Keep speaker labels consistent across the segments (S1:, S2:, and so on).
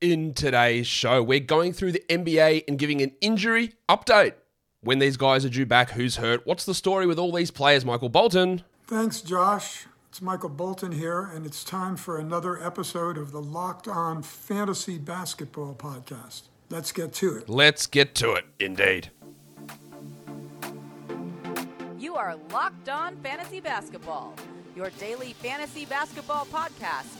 S1: In today's show, we're going through the NBA and giving an injury update. When these guys are due back, who's hurt, what's the story with all these players, Michael Bolton?
S2: Thanks, Josh. It's Michael Bolton here, and it's time for another episode of the Locked On Fantasy Basketball Podcast. Let's get to it.
S1: Let's get to it, indeed.
S3: You are Locked On Fantasy Basketball, your daily fantasy basketball podcast,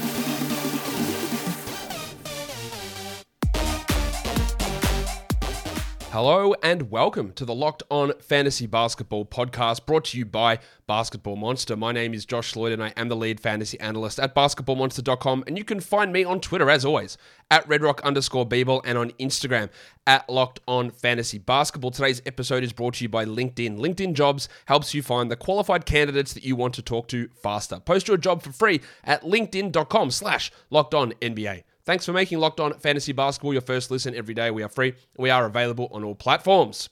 S1: Hello and welcome to the Locked On Fantasy Basketball podcast brought to you by Basketball Monster. My name is Josh Lloyd and I am the lead fantasy analyst at basketballmonster.com. And you can find me on Twitter as always at redrock underscore Beeble and on Instagram at Locked On Fantasy Basketball. Today's episode is brought to you by LinkedIn. LinkedIn Jobs helps you find the qualified candidates that you want to talk to faster. Post your job for free at linkedin.com slash locked on NBA. Thanks for making Locked On Fantasy Basketball your first listen every day. We are free. We are available on all platforms.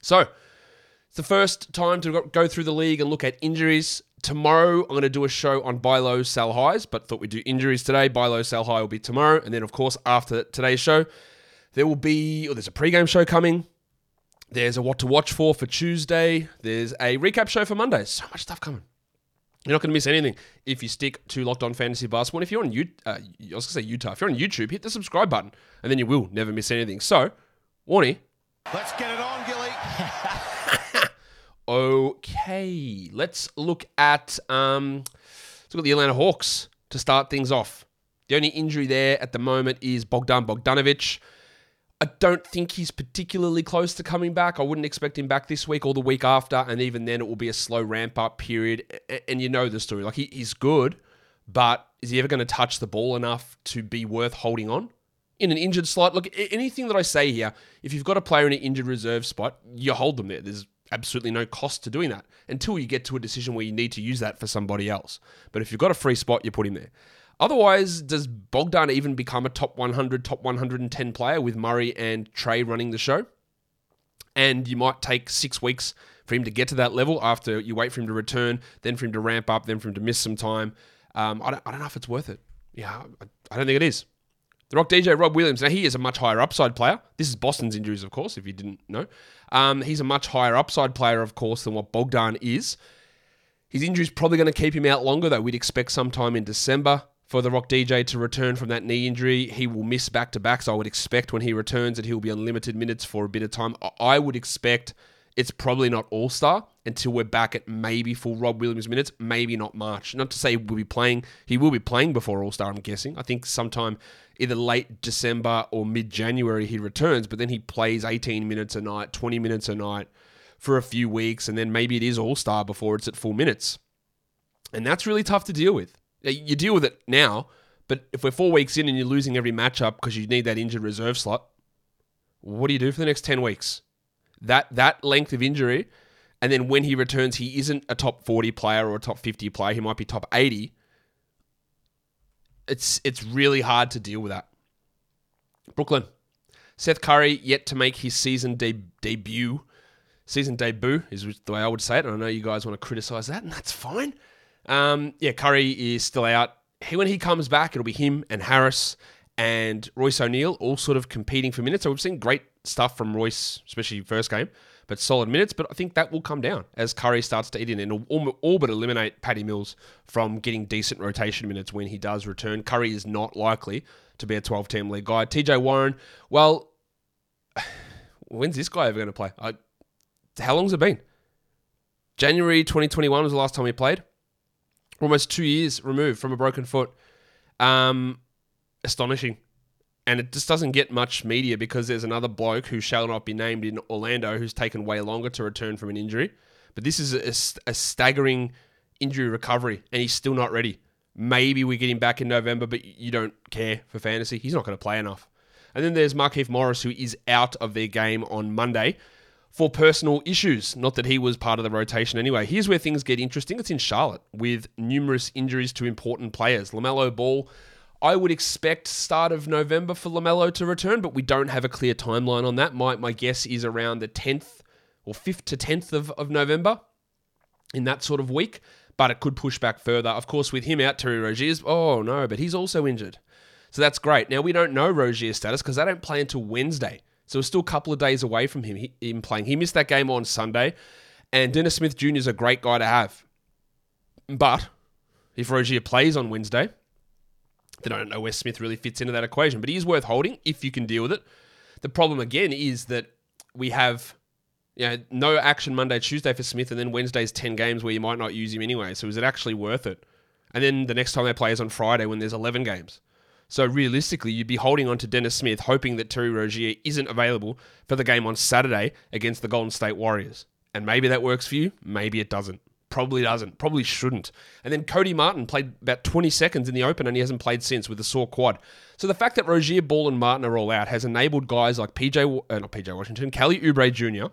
S1: So, it's the first time to go through the league and look at injuries. Tomorrow, I'm going to do a show on buy low, sell highs, but thought we'd do injuries today. Buy low, sell high will be tomorrow. And then, of course, after today's show, there will be, or there's a pregame show coming. There's a what to watch for for Tuesday. There's a recap show for Monday. So much stuff coming. You're not going to miss anything if you stick to Locked On Fantasy Basketball. And if you're on U- uh, I was going to say Utah, if you're on YouTube, hit the subscribe button, and then you will never miss anything. So, Warnie.
S4: Let's get it on, Gilly.
S1: Okay, let's look at um, let's look at the Atlanta Hawks to start things off. The only injury there at the moment is Bogdan Bogdanovic. I don't think he's particularly close to coming back. I wouldn't expect him back this week or the week after, and even then, it will be a slow ramp up period. And you know the story. Like he, he's good, but is he ever going to touch the ball enough to be worth holding on in an injured slot? Look, anything that I say here, if you've got a player in an injured reserve spot, you hold them there. There's absolutely no cost to doing that until you get to a decision where you need to use that for somebody else. But if you've got a free spot, you put him there. Otherwise, does Bogdan even become a top 100, top 110 player with Murray and Trae running the show? And you might take six weeks for him to get to that level after you wait for him to return, then for him to ramp up, then for him to miss some time. Um, I, don't, I don't know if it's worth it. Yeah, I, I don't think it is. The Rock DJ Rob Williams. Now he is a much higher upside player. This is Boston's injuries, of course, if you didn't know. Um, he's a much higher upside player, of course, than what Bogdan is. His injury is probably going to keep him out longer, though. We'd expect sometime in December for the Rock DJ to return from that knee injury. He will miss back to back, so I would expect when he returns that he'll be on limited minutes for a bit of time. I would expect it's probably not All Star until we're back at maybe full Rob Williams minutes, maybe not March. Not to say we'll be playing, he will be playing before All Star, I'm guessing. I think sometime either late December or mid January he returns, but then he plays 18 minutes a night, 20 minutes a night for a few weeks, and then maybe it is All Star before it's at full minutes. And that's really tough to deal with. You deal with it now, but if we're four weeks in and you're losing every matchup because you need that injured reserve slot, what do you do for the next 10 weeks? That that length of injury, and then when he returns, he isn't a top 40 player or a top 50 player. He might be top 80. It's it's really hard to deal with that. Brooklyn. Seth Curry yet to make his season de- debut. Season debut is the way I would say it. And I know you guys want to criticize that, and that's fine. Um, yeah, Curry is still out. He, when he comes back, it'll be him and Harris and Royce O'Neale all sort of competing for minutes. So we've seen great stuff from Royce, especially first game, but solid minutes. But I think that will come down as Curry starts to eat in and all, but eliminate Patty Mills from getting decent rotation minutes when he does return. Curry is not likely to be a 12 team league guy. TJ Warren, well, when's this guy ever going to play? I, how long's it been? January 2021 was the last time he played. Almost two years removed from a broken foot. Um, astonishing. And it just doesn't get much media because there's another bloke who shall not be named in Orlando who's taken way longer to return from an injury. But this is a, a staggering injury recovery, and he's still not ready. Maybe we get him back in November, but you don't care for fantasy. He's not going to play enough. And then there's Markieff Morris, who is out of their game on Monday for personal issues. Not that he was part of the rotation anyway. Here's where things get interesting. It's in Charlotte with numerous injuries to important players. LaMelo Ball, I would expect start of November for LaMelo to return, but we don't have a clear timeline on that. My, my guess is around the 10th or 5th to 10th of, of November in that sort of week. but it could push back further. Of course, with him out, Terry Rozier's, oh no, but he's also injured. So that's great. Now, we don't know Rozier's status because they don't play until Wednesday. So we're still a couple of days away from him, him playing. He missed that game on Sunday, and Dennis Smith Jr. is a great guy to have. But if Rozier plays on Wednesday, then I don't know where Smith really fits into that equation. But he is worth holding if you can deal with it. The problem again is that we have you know, no action Monday, Tuesday for Smith, and then Wednesday's 10 games where you might not use him anyway. So is it actually worth it? And then the next time they play is on Friday when there's 11 games. So realistically, you'd be holding on to Dennis Smith, hoping that Terry Rozier isn't available for the game on Saturday against the Golden State Warriors. And maybe that works for you, maybe it doesn't. Probably doesn't. Probably shouldn't. And then Cody Martin played about 20 seconds in the Open and he hasn't played since with a sore quad. So the fact that Rozier, Ball, and Martin are all out has enabled guys like PJ, uh, not PJ Washington, Kelly Oubre Jr.,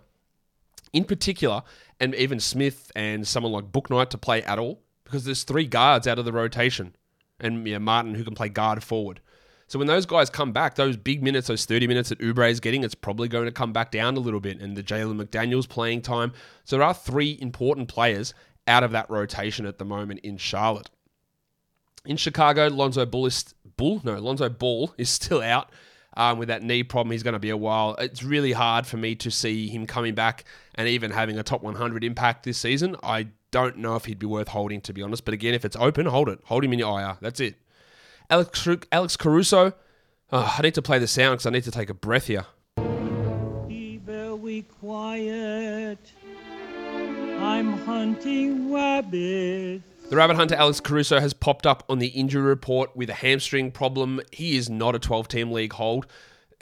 S1: in particular, and even Smith and someone like Bouknight to play at all because there's three guards out of the rotation, and yeah, Martin who can play guard forward. So when those guys come back, those big minutes, those 30 minutes that Oubre is getting, it's probably going to come back down a little bit. And the Jalen McDaniels playing time. So there are three important players out of that rotation at the moment in Charlotte. In Chicago, Lonzo Bull is Bull, no, Lonzo Ball is still out um, with that knee problem. He's going to be a while. It's really hard for me to see him coming back and even having a top 100 impact this season. I don't know if he'd be worth holding, to be honest. But again, if it's open, hold it. Hold him in your IR. That's it. Alex, Alex Caruso. Oh, I need to play the sound because I need to take a breath here.
S5: Be very quiet. I'm hunting rabbits.
S1: The rabbit hunter Alex Caruso has popped up on the injury report with a hamstring problem. He is not a 12 team league hold.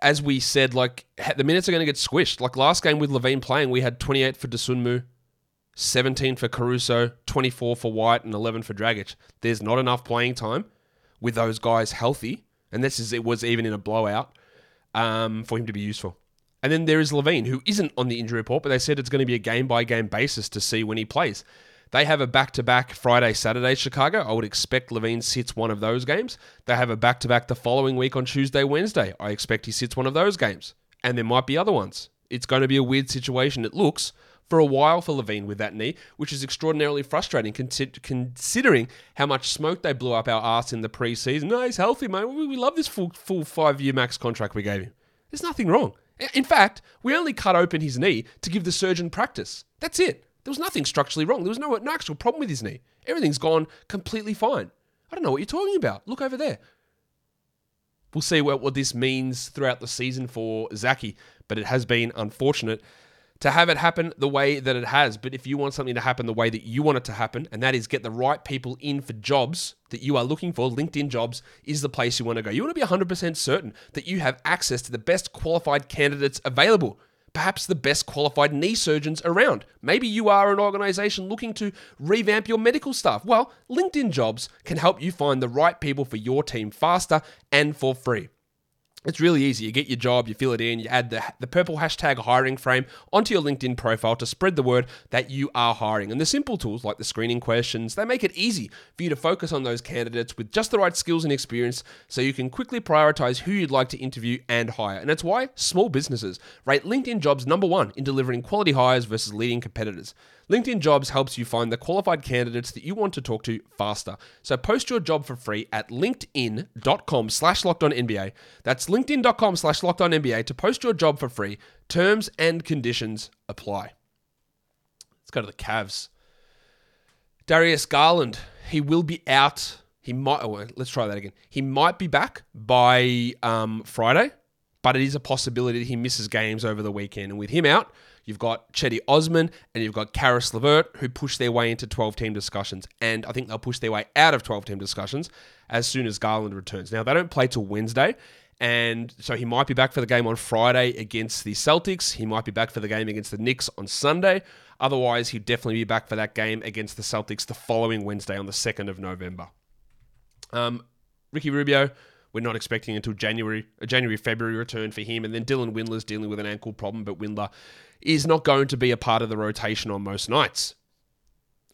S1: As we said, like the minutes are going to get squished. Like last game with LaVine playing, we had 28 for Dosunmu, 17 for Caruso, 24 for White, and 11 for Dragic. There's not enough playing time with those guys healthy, and this is it was even in a blowout um, for him to be useful. And then there is LaVine, who isn't on the injury report, but they said it's going to be a game by game basis to see when he plays. They have a back to back Friday, Saturday, Chicago. I would expect LaVine sits one of those games. They have a back to back the following week on Tuesday, Wednesday. I expect he sits one of those games. And there might be other ones. It's going to be a weird situation, it looks, for a while for LaVine with that knee, which is extraordinarily frustrating considering how much smoke they blew up our ass in the preseason. No, he's healthy, mate. We love this full full five year max contract we gave him. There's nothing wrong. In fact, we only cut open his knee to give the surgeon practice. That's it. There was nothing structurally wrong. There was no, no actual problem with his knee. Everything's gone completely fine. I don't know what you're talking about. Look over there. We'll see what, what this means throughout the season for Zaki, but it has been unfortunate to have it happen the way that it has. But if you want something to happen the way that you want it to happen, and that is get the right people in for jobs that you are looking for, LinkedIn jobs is the place you want to go. You want to be 100% certain that you have access to the best qualified candidates available. Perhaps the best qualified knee surgeons around. Maybe you are an organization looking to revamp your medical staff. Well, LinkedIn Jobs can help you find the right people for your team faster and for free. It's really easy. You get your job, you fill it in, you add the, the purple hashtag hiring frame onto your LinkedIn profile to spread the word that you are hiring. And the simple tools like the screening questions, they make it easy for you to focus on those candidates with just the right skills and experience so you can quickly prioritize who you'd like to interview and hire. And that's why small businesses rate LinkedIn jobs number one in delivering quality hires versus leading competitors. LinkedIn Jobs helps you find the qualified candidates that you want to talk to faster. So post your job for free at linkedin.com slash NBA. That's linkedin.com slash NBA to post your job for free. Terms and conditions apply. Let's go to the Cavs. Darius Garland, he will be out. He might, oh, let's try that again. He might be back by um, Friday, but it is a possibility that he misses games over the weekend. And with him out, You've got Cedi Osman and you've got Caris LeVert who push their way into 12 team discussions. And I think they'll push their way out of 12 team discussions as soon as Garland returns. Now, they don't play till Wednesday. And so he might be back for the game on Friday against the Celtics. He might be back for the game against the Knicks on Sunday. Otherwise, he'd definitely be back for that game against the Celtics the following Wednesday on the 2nd of November. Um, Ricky Rubio, we're not expecting until January, a January February return for him, and then Dylan Windler's dealing with an ankle problem, but Windler is not going to be a part of the rotation on most nights.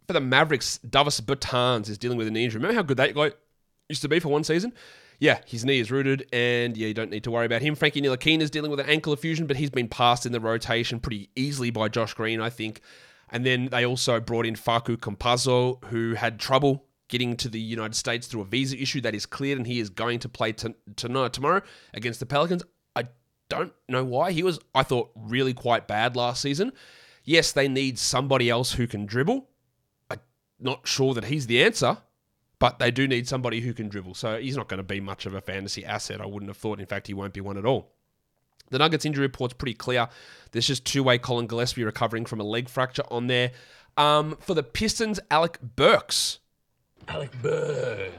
S1: For the Mavericks, Davis Bertans is dealing with an injury. Remember how good that guy used to be for one season? Yeah, his knee is rooted, and yeah, you don't need to worry about him. Frankie Ntilikina is dealing with an ankle effusion, but he's been passed in the rotation pretty easily by Josh Green, I think. And then they also brought in Facu Campazzo, who had trouble getting to the United States through a visa issue that is cleared, and he is going to play tonight tomorrow against the Pelicans. I don't know why. He was, I thought, really quite bad last season. Yes, they need somebody else who can dribble. I'm not sure that he's the answer, but they do need somebody who can dribble. So he's not going to be much of a fantasy asset, I wouldn't have thought. In fact, he won't be one at all. The Nuggets injury report's pretty clear. There's just two-way Colin Gillespie recovering from a leg fracture on there. Um, for the Pistons, Alec Burks. Alec Burke.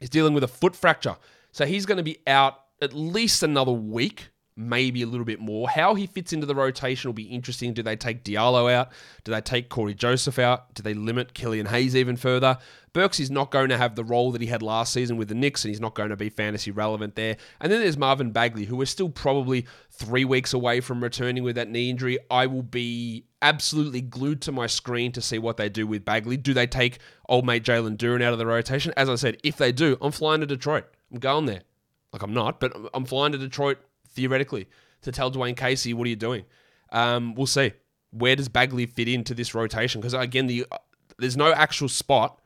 S1: He's dealing with a foot fracture. So he's going to be out at least another week maybe a little bit more. How he fits into the rotation will be interesting. Do they take Diallo out? Do they take Cory Joseph out? Do they limit Killian Hayes even further? Burks is not going to have the role that he had last season with the Knicks, and he's not going to be fantasy relevant there. And then there's Marvin Bagley, who is still probably three weeks away from returning with that knee injury. I will be absolutely glued to my screen to see what they do with Bagley. Do they take old mate Jalen Duren out of the rotation? As I said, if they do, I'm flying to Detroit. I'm going there. Like I'm not, but I'm flying to Detroit theoretically, to tell Dwayne Casey, what are you doing? Um, we'll see. Where does Bagley fit into this rotation? Because again, the uh, there's no actual spot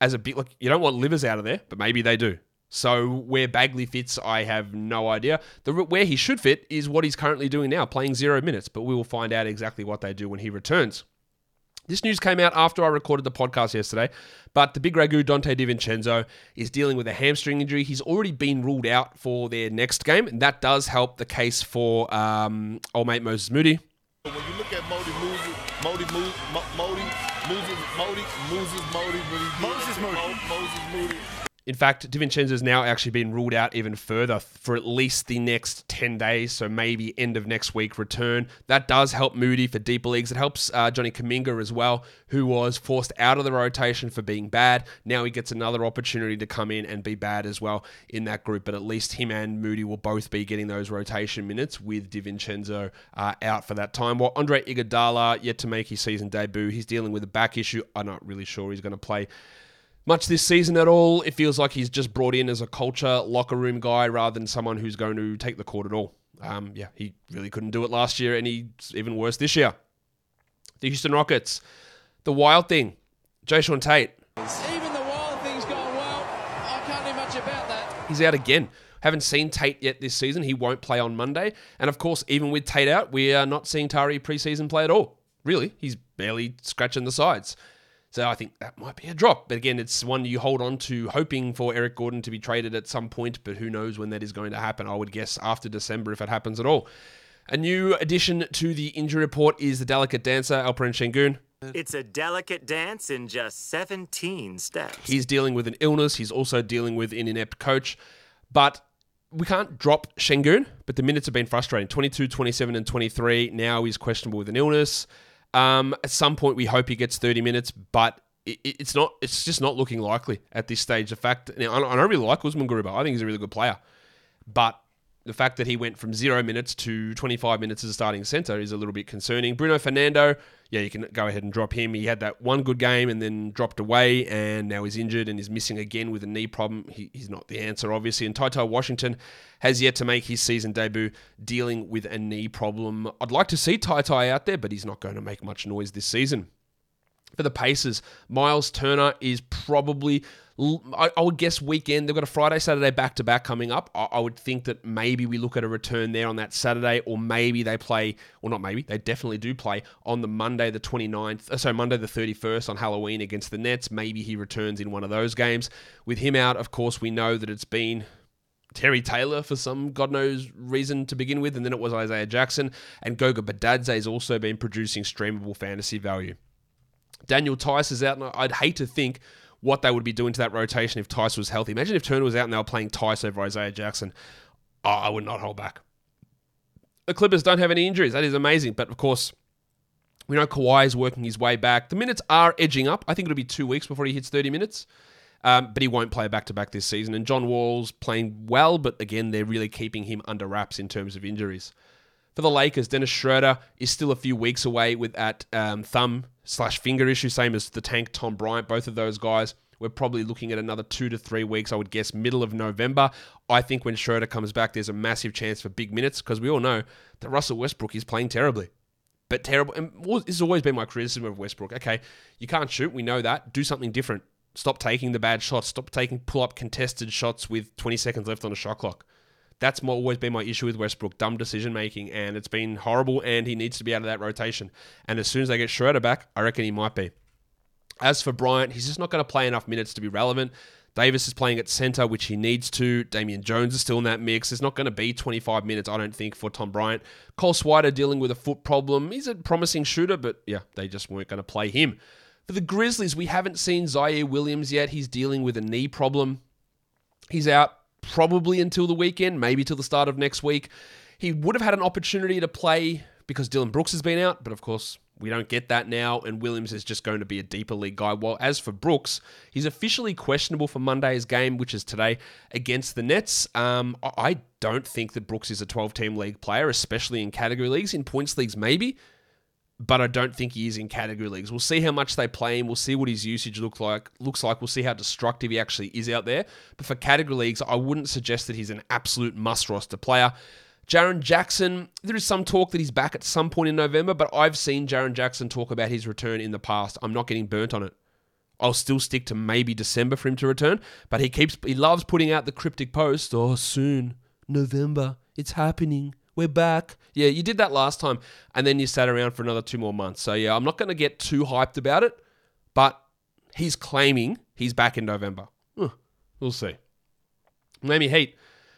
S1: as a bit like you don't want Livers out of there, but maybe they do. So where Bagley fits, I have no idea. The where he should fit is what he's currently doing now, playing zero minutes. But we will find out exactly what they do when he returns. This news came out after I recorded the podcast yesterday, but the big ragu Donte DiVincenzo is dealing with a hamstring injury. He's already been ruled out for their next game, and that does help the case for um, old mate Moses Moody.
S6: When you look at Modi, Modi, Modi, Modi, Moses, Modi, Moses, Modi, Moses, Moody.
S1: In fact, Divincenzo DiVincenzo's now actually been ruled out even further for at least the next 10 days, so maybe end of next week return. That does help Moody for deeper leagues. It helps uh, Johnny Kuminga as well, who was forced out of the rotation for being bad. Now he gets another opportunity to come in and be bad as well in that group, but at least him and Moody will both be getting those rotation minutes with DiVincenzo uh, out for that time. While Andre Iguodala yet to make his season debut, he's dealing with a back issue. I'm not really sure he's going to play much this season at all. It feels like he's just brought in as a culture locker room guy rather than someone who's going to take the court at all. Um, yeah, he really couldn't do it last year, and he's even worse this year. The Houston Rockets, the wild thing, Jae'Sean Tate.
S7: Even the wild thing's gone well. I can't do much about that.
S1: He's out again. Haven't seen Tate yet this season. He won't play on Monday. And of course, even with Tate out, we are not seeing Tari preseason play at all. Really, he's barely scratching the sides. So I think that might be a drop. But again, it's one you hold on to, hoping for Eric Gordon to be traded at some point, but who knows when that is going to happen. I would guess after December if it happens at all. A new addition to the injury report is the delicate dancer, Alperen Sengun.
S8: It's a delicate dance in just 17 steps.
S1: He's dealing with an illness. He's also dealing with an inept coach. But we can't drop Sengun, but the minutes have been frustrating 22, 27, and 23. Now he's questionable with an illness. Um, at some point, we hope he gets 30 minutes, but it, it's not. It's just not looking likely at this stage. The fact, I don't really like Usman Garuba. I think he's a really good player, but the fact that he went from zero minutes to 25 minutes as a starting center is a little bit concerning. Bruno Fernando, yeah, you can go ahead and drop him. He had that one good game and then dropped away, and now he's injured and is missing again with a knee problem. He, he's not the answer, obviously. And TyTy Washington has yet to make his season debut dealing with a knee problem. I'd like to see TyTy out there, but he's not going to make much noise this season. For the Pacers, Miles Turner is probably I, I, would guess weekend. They've got a Friday, Saturday back to back coming up. I, I, would think that maybe we look at a return there on that Saturday, or maybe they play, or not maybe, they definitely do play on the Monday, the 29th, uh, so Monday, the 31st on Halloween against the Nets. Maybe he returns in one of those games. With him out, of course, we know that it's been Terry Taylor for some God knows reason to begin with, and then it was Isaiah Jackson. And Goga Bitadze has also been producing streamable fantasy value. Daniel Theis is out, and I'd hate to think what they would be doing to that rotation if Theis was healthy. Imagine if Turner was out and they were playing Theis over Isaiah Jackson. Oh, I would not hold back. The Clippers don't have any injuries. That is amazing. But of course, we know Kawhi is working his way back. The minutes are edging up. I think it'll be two weeks before he hits 30 minutes. Um, but he won't play back to back this season. And John Wall's playing well, but again, they're really keeping him under wraps in terms of injuries. For the Lakers, Dennis Schroeder is still a few weeks away with that um, thumb slash finger issue, same as the tank Tom Bryant. Both of those guys, we're probably looking at another two to three weeks, I would guess, middle of November. I think when Schroeder comes back, there's a massive chance for big minutes because we all know that Russell Westbrook is playing terribly. but terrible. And this has always been my criticism of Westbrook. Okay, you can't shoot. We know that. Do something different. Stop taking the bad shots. Stop taking pull up contested shots with 20 seconds left on a shot clock. That's my, always been my issue with Westbrook. Dumb decision making, and it's been horrible. And he needs to be out of that rotation. And as soon as they get Schroeder back, I reckon he might be. As for Bryant, he's just not going to play enough minutes to be relevant. Davis is playing at centre, which he needs to. Damian Jones is still in that mix. There's not going to be 25 minutes, I don't think, for Tom Bryant. Cole Swider dealing with a foot problem. He's a promising shooter, but yeah, they just weren't going to play him. For the Grizzlies, we haven't seen Ziaire Williams yet. He's dealing with a knee problem. He's out probably until the weekend, maybe till the start of next week. He would have had an opportunity to play because Dylan Brooks has been out, but of course, we don't get that now, and Williams is just going to be a deeper league guy. While as for Brooks, he's officially questionable for Monday's game, which is today against the Nets. Um, I don't think that Brooks is a 12 team league player, especially in category leagues. In points leagues, maybe, but I don't think he is in category leagues. We'll see how much they play him. We'll see what his usage look like. Looks like. We'll see how destructive he actually is out there. But for category leagues, I wouldn't suggest that he's an absolute must roster player. Jaren Jackson, there is some talk that he's back at some point in November, but I've seen Jaren Jackson talk about his return in the past. I'm not getting burnt on it. I'll still stick to maybe December for him to return, but he keeps he loves putting out the cryptic post. Oh, soon, November, it's happening. We're back. Yeah, you did that last time, and then you sat around for another two more months. So yeah, I'm not going to get too hyped about it, but he's claiming he's back in November. We'll see. Miami Heat.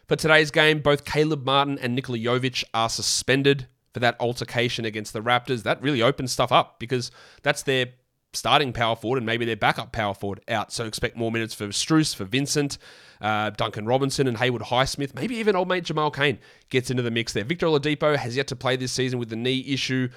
S1: For today's game, both Caleb Martin and Nikola Jovic are suspended for that altercation against the Raptors. That really opens stuff up because that's their starting power forward and maybe their backup power forward out. So expect more minutes for Strus, for Vincent, uh, Duncan Robinson, and Haywood Highsmith. Maybe even old mate Jamal Cain gets into the mix there. Victor Oladipo has yet to play this season with the knee issue.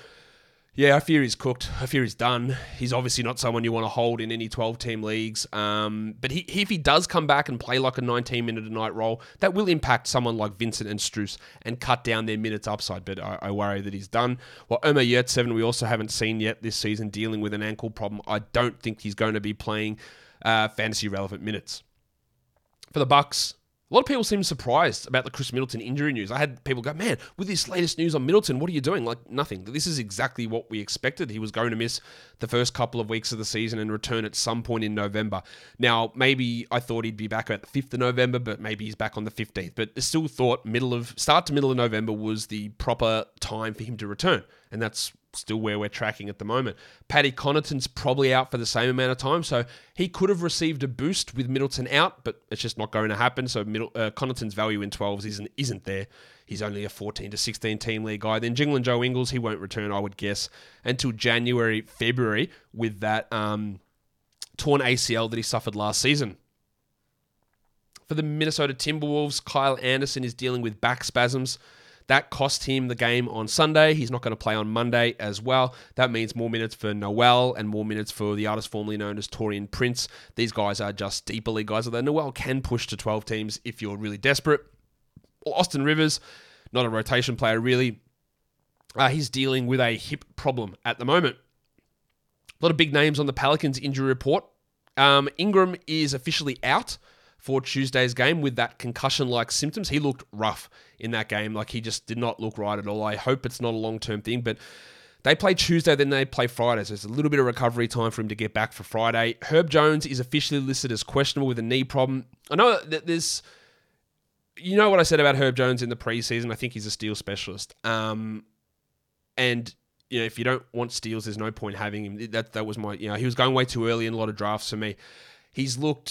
S1: Yeah, I fear he's cooked. I fear he's done. He's obviously not someone you want to hold in any 12 team leagues. Um, but he, if he does come back and play like a 19 minute a night role, that will impact someone like Vincent and Strus and cut down their minutes upside. But I, I worry that he's done. Well, Omer Yurtseven, we also haven't seen yet this season dealing with an ankle problem. I don't think he's going to be playing uh, fantasy relevant minutes. For the Bucks, a lot of people seem surprised about the Khris Middleton injury news. I had people go, man, with this latest news on Middleton, what are you doing? Like, nothing. This is exactly what we expected. He was going to miss the first couple of weeks of the season and return at some point in November. Now, maybe I thought he'd be back at the 5th of November, but maybe he's back on the 15th. But I still thought middle of start to middle of November was the proper time for him to return. And that's still where we're tracking at the moment. Paddy Connaughton's probably out for the same amount of time, so he could have received a boost with Middleton out, but it's just not going to happen. So Middle, uh, Connaughton's value in 12s isn't isn't there. He's only a 14 to 16 team league guy. Then Jingling Joe Ingles, he won't return, I would guess, until January, February with that um, torn ACL that he suffered last season. For the Minnesota Timberwolves, Kyle Anderson is dealing with back spasms. That cost him the game on Sunday. He's not going to play on Monday as well. That means more minutes for Nowell and more minutes for the artist formerly known as Taurean Prince. These guys are just deeper league guys, although Nowell can push to 12 teams if you're really desperate. Austin Rivers, not a rotation player really. Uh, he's dealing with a hip problem at the moment. A lot of big names on the Pelicans injury report. Um, Ingram is officially out for Tuesday's game with that concussion like symptoms. He looked rough in that game. Like he just did not look right at all. I hope it's not a long term thing, but they play Tuesday, then they play Friday. So there's a little bit of recovery time for him to get back for Friday. Herb Jones is officially listed as questionable with a knee problem. I know that there's. You know what I said about Herb Jones in the preseason? I think he's a steal specialist. Um, and you know, if you don't want steals, there's no point having him. That that was my, you know, he was going way too early in a lot of drafts for me. He's looked,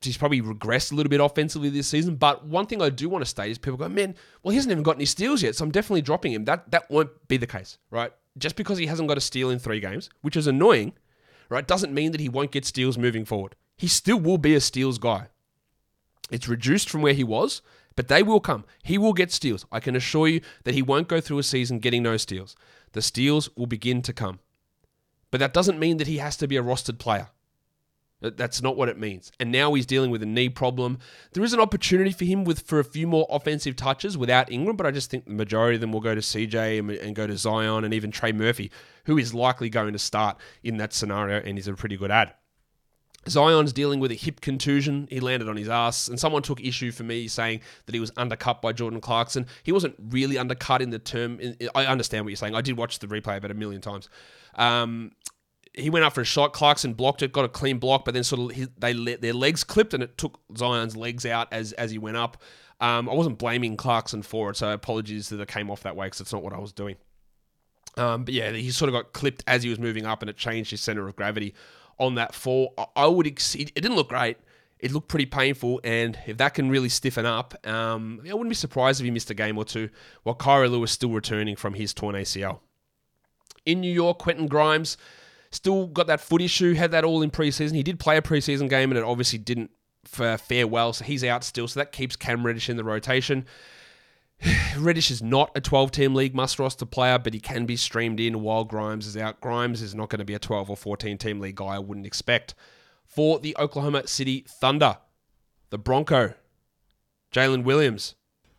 S1: he's probably regressed a little bit offensively this season. But one thing I do want to state is people go, man, well, he hasn't even got any steals yet, so I'm definitely dropping him. That that won't be the case, right? Just because he hasn't got a steal in three games, which is annoying, right, doesn't mean that he won't get steals moving forward. He still will be a steals guy. It's reduced from where he was, but they will come. He will get steals. I can assure you that he won't go through a season getting no steals. The steals will begin to come. But that doesn't mean that he has to be a rostered player. That's not what it means. And now he's dealing with a knee problem. There is an opportunity for him with for a few more offensive touches without Ingram, but I just think the majority of them will go to CJ and, and go to Zion and even Trey Murphy, who is likely going to start in that scenario and is a pretty good ad. Zion's dealing with a hip contusion. He landed on his ass, and someone took issue for me saying that he was undercut by Jordan Clarkson. He wasn't really undercut in the term. I understand what you're saying. I did watch the replay about a million times. Um, he went up for a shot. Clarkson blocked it, got a clean block, but then sort of his, they let their legs clipped, and it took Zion's legs out as as he went up. Um, I wasn't blaming Clarkson for it, so apologies that it came off that way because it's not what I was doing. Um, but yeah, he sort of got clipped as he was moving up, and it changed his center of gravity on that fall. I would exceed. It didn't look great. It looked pretty painful, and if that can really stiffen up, um, I wouldn't be surprised if he missed a game or two. While Kira Lewis still returning from his torn ACL. In New York, Quentin Grimes still got that foot issue. Had that all in preseason. He did play a preseason game, and it obviously didn't uh, fare well, so he's out still. So that keeps Cam Reddish in the rotation. Reddish is not a 12 team league must roster player, but he can be streamed in while Grimes is out. Grimes is not going to be a 12 or 14 team league guy, I wouldn't expect. For the Oklahoma City Thunder, the Bronco, Jalen Williams.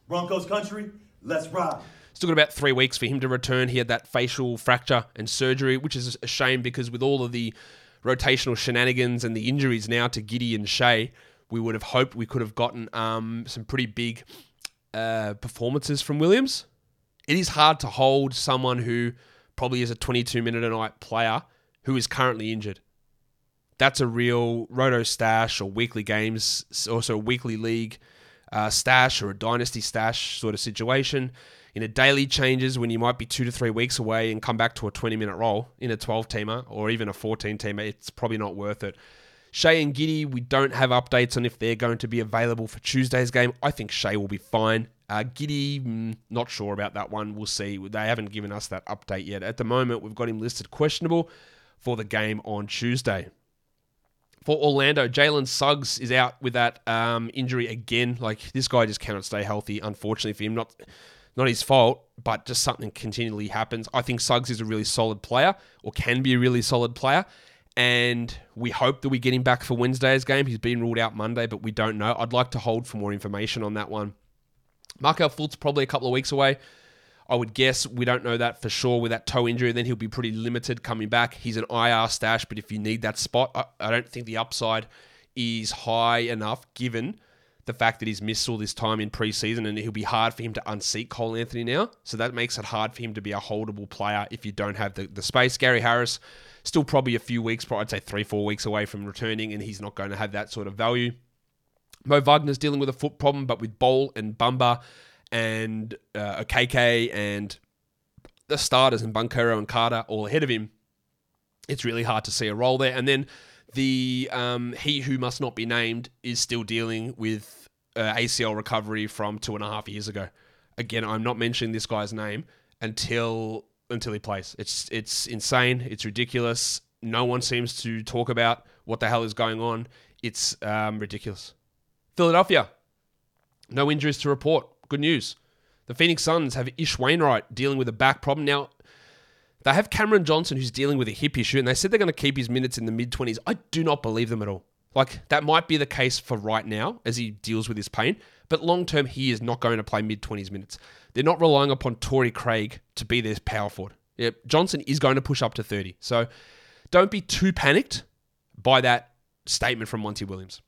S9: Broncos country, let's ride.
S1: Still got about three weeks for him to return. He had that facial fracture and surgery, which is a shame because with all of the rotational shenanigans and the injuries now to Giddey and Shai, we would have hoped we could have gotten um, some pretty big uh, performances from Williams. It is hard to hold someone who probably is a 22 minute a night player who is currently injured. That's a real roto stash or weekly games, also a weekly league uh, stash or a dynasty stash sort of situation. In a daily changes when you might be two to three weeks away and come back to a 20 minute role in a 12 teamer or even a 14 teamer, it's probably not worth it. Shai and Giddey, we don't have updates on if they're going to be available for Tuesday's game. I think Shai will be fine. Uh, Giddey, mm, not sure about that one. We'll see. They haven't given us that update yet. At the moment, we've got him listed questionable for the game on Tuesday. For Orlando, Jalen Suggs is out with that um, injury again. Like this guy just cannot stay healthy. Unfortunately for him, not not his fault, but just something continually happens. I think Suggs is a really solid player, or can be a really solid player and we hope that we get him back for Wednesday's game. He's been ruled out Monday, but we don't know. I'd like to hold for more information on that one. Markelle Fultz probably a couple of weeks away. I would guess we don't know that for sure with that toe injury. Then he'll be pretty limited coming back. He's an IR stash, but if you need that spot, I, I don't think the upside is high enough given the fact that he's missed all this time in preseason and it'll be hard for him to unseat Cole Anthony now. So that makes it hard for him to be a holdable player if you don't have the, the space. Gary Harris Still probably a few weeks, probably I'd say three, four weeks away from returning, and he's not going to have that sort of value. Mo Wagner's dealing with a foot problem, but with Bol and Bamba and uh, Okeke and the starters and Banchero and Carter all ahead of him, it's really hard to see a role there. And then the um, he who must not be named is still dealing with uh, ACL recovery from two and a half years ago. Again, I'm not mentioning this guy's name until until he plays. It's it's insane. It's ridiculous. No one seems to talk about what the hell is going on. It's um, ridiculous. Philadelphia, no injuries to report. Good news. The Phoenix Suns have Ish Wainwright dealing with a back problem now. They have Cameron Johnson who's dealing with a hip issue, and they said they're going to keep his minutes in the mid twenties. I do not believe them at all. Like that might be the case for right now as he deals with his pain, but long term he is not going to play mid twenties minutes. They're not relying upon Torrey Craig to be their power forward. Johnson is going to push up to 30. So don't be too panicked by that statement from Monty Williams.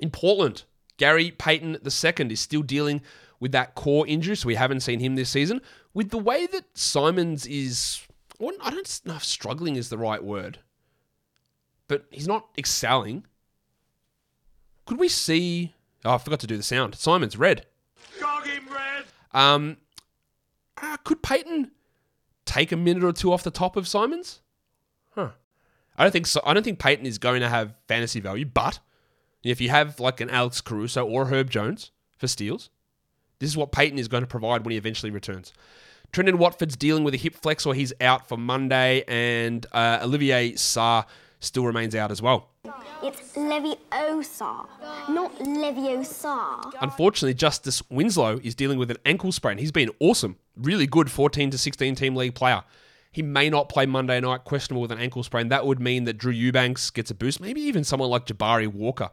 S1: In Portland, Gary Payton II is still dealing with that core injury, so we haven't seen him this season. With the way that Simons is, I don't know if struggling is the right word, but he's not excelling. Could we see? Oh, I forgot to do the sound. Simons red. Um, uh, could Payton take a minute or two off the top of Simons? Huh. I don't think so. I don't think Payton is going to have fantasy value, but if you have like an Alex Caruso or Herb Jones for steals, this is what Payton is going to provide when he eventually returns. Trendon Watford's dealing with a hip flexor. He's out for Monday, and uh, Olivier Sarr still remains out as well.
S10: It's Leviosa, not Leviosa.
S1: Unfortunately, Justice Winslow is dealing with an ankle sprain. He's been awesome, really good 14 to 16 team league player. He may not play Monday night, questionable with an ankle sprain. That would mean that Drew Eubanks gets a boost. Maybe even someone like Jabari Walker,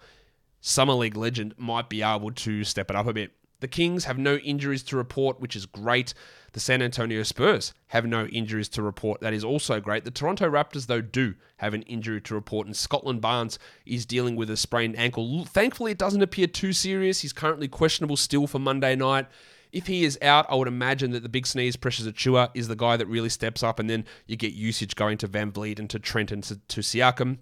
S1: summer league legend, might be able to step it up a bit. The Kings have no injuries to report, which is great. The San Antonio Spurs have no injuries to report. That is also great. The Toronto Raptors, though, do have an injury to report, and Scotland Barnes is dealing with a sprained ankle. Thankfully, it doesn't appear too serious. He's currently questionable still for Monday night. If he is out, I would imagine that the big sneeze, Precious Achiuwa, is the guy that really steps up, and then you get usage going to VanVleet and to Trent and to, to Siakam.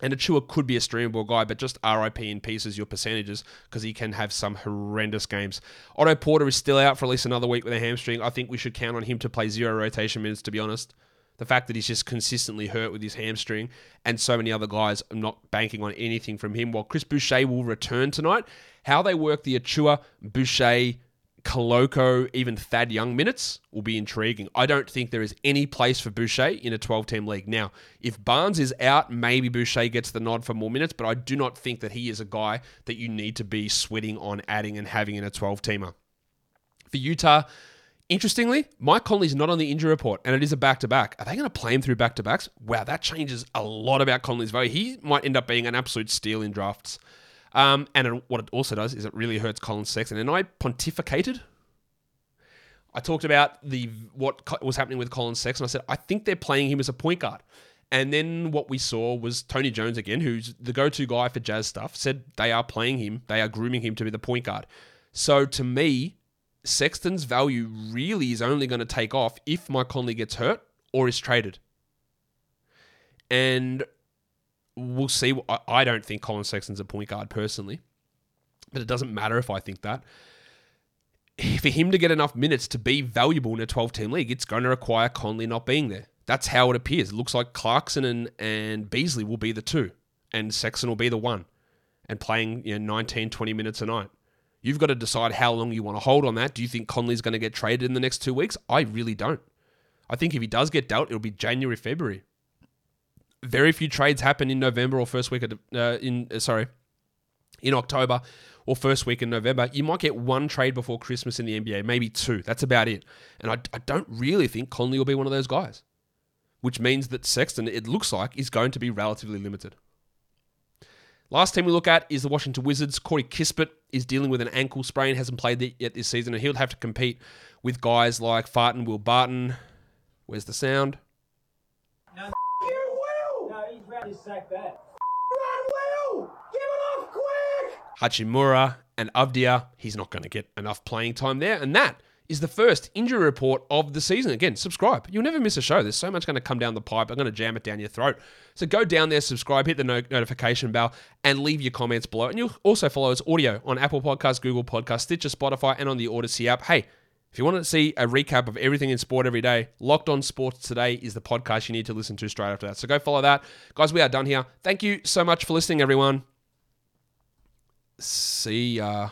S1: And Achiuwa could be a streamable guy, but just RIP in pieces your percentages because he can have some horrendous games. Otto Porter is still out for at least another week with a hamstring. I think we should count on him to play zero rotation minutes, to be honest. The fact that he's just consistently hurt with his hamstring and so many other guys, I'm not banking on anything from him. While Chris Boucher will return tonight, how they work the Achiuwa, Boucher, Koloko, even Thad Young minutes will be intriguing. I don't think there is any place for Boucher in a 12 team league. Now, if Barnes is out, maybe Boucher gets the nod for more minutes, but I do not think that he is a guy that you need to be sweating on adding and having in a 12 teamer. For Utah, interestingly, Mike Conley's not on the injury report, and it is a back to back. Are they going to play him through back to backs? Wow, that changes a lot about Conley's value. He might end up being an absolute steal in drafts. Um, and it, what it also does is it really hurts Collin Sexton. And I pontificated. I talked about the what was happening with Collin Sexton. I said I think they're playing him as a point guard. And then what we saw was Tony Jones again, who's the go-to guy for Jazz stuff, said they are playing him, they are grooming him to be the point guard. So to me, Sexton's value really is only going to take off if Mike Conley gets hurt or is traded. And we'll see. I don't think Collin Sexton's a point guard personally, but it doesn't matter if I think that. For him to get enough minutes to be valuable in a 12 team league, it's going to require Conley not being there. That's how it appears. It looks like Clarkson and, and Beasley will be the two, and Sexton will be the one, and playing you know, 19, 20 minutes a night. You've got to decide how long you want to hold on that. Do you think Conley's going to get traded in the next two weeks? I really don't. I think if he does get dealt, it'll be January, February very few trades happen in November or first week of uh, in uh, sorry in October or first week in November. You might get one trade before Christmas in the NBA, maybe two. That's about it. And I, I don't really think Conley will be one of those guys, which means that Sexton, it looks like, is going to be relatively limited. Last team we look at is the Washington Wizards. Corey Kispert is dealing with an ankle sprain, hasn't played yet this season, and he'll have to compete with guys like Farton, Will Barton. Where's the sound? Run, Will! Off quick! Hachimura and Avdija, he's not going to get enough playing time there. And that is the first injury report of the season. Again, subscribe. You'll never miss a show. There's so much going to come down the pipe. I'm going to jam it down your throat. So go down there, subscribe, hit the no- notification bell, and leave your comments below. And you'll also follow us audio on Apple Podcasts, Google Podcasts, Stitcher, Spotify, and on the Audacy app. Hey, if you want to see a recap of everything in sport every day, Locked On Sports Today is the podcast you need to listen to straight after that. So go follow that. Guys, we are done here. Thank you so much for listening, everyone. See ya.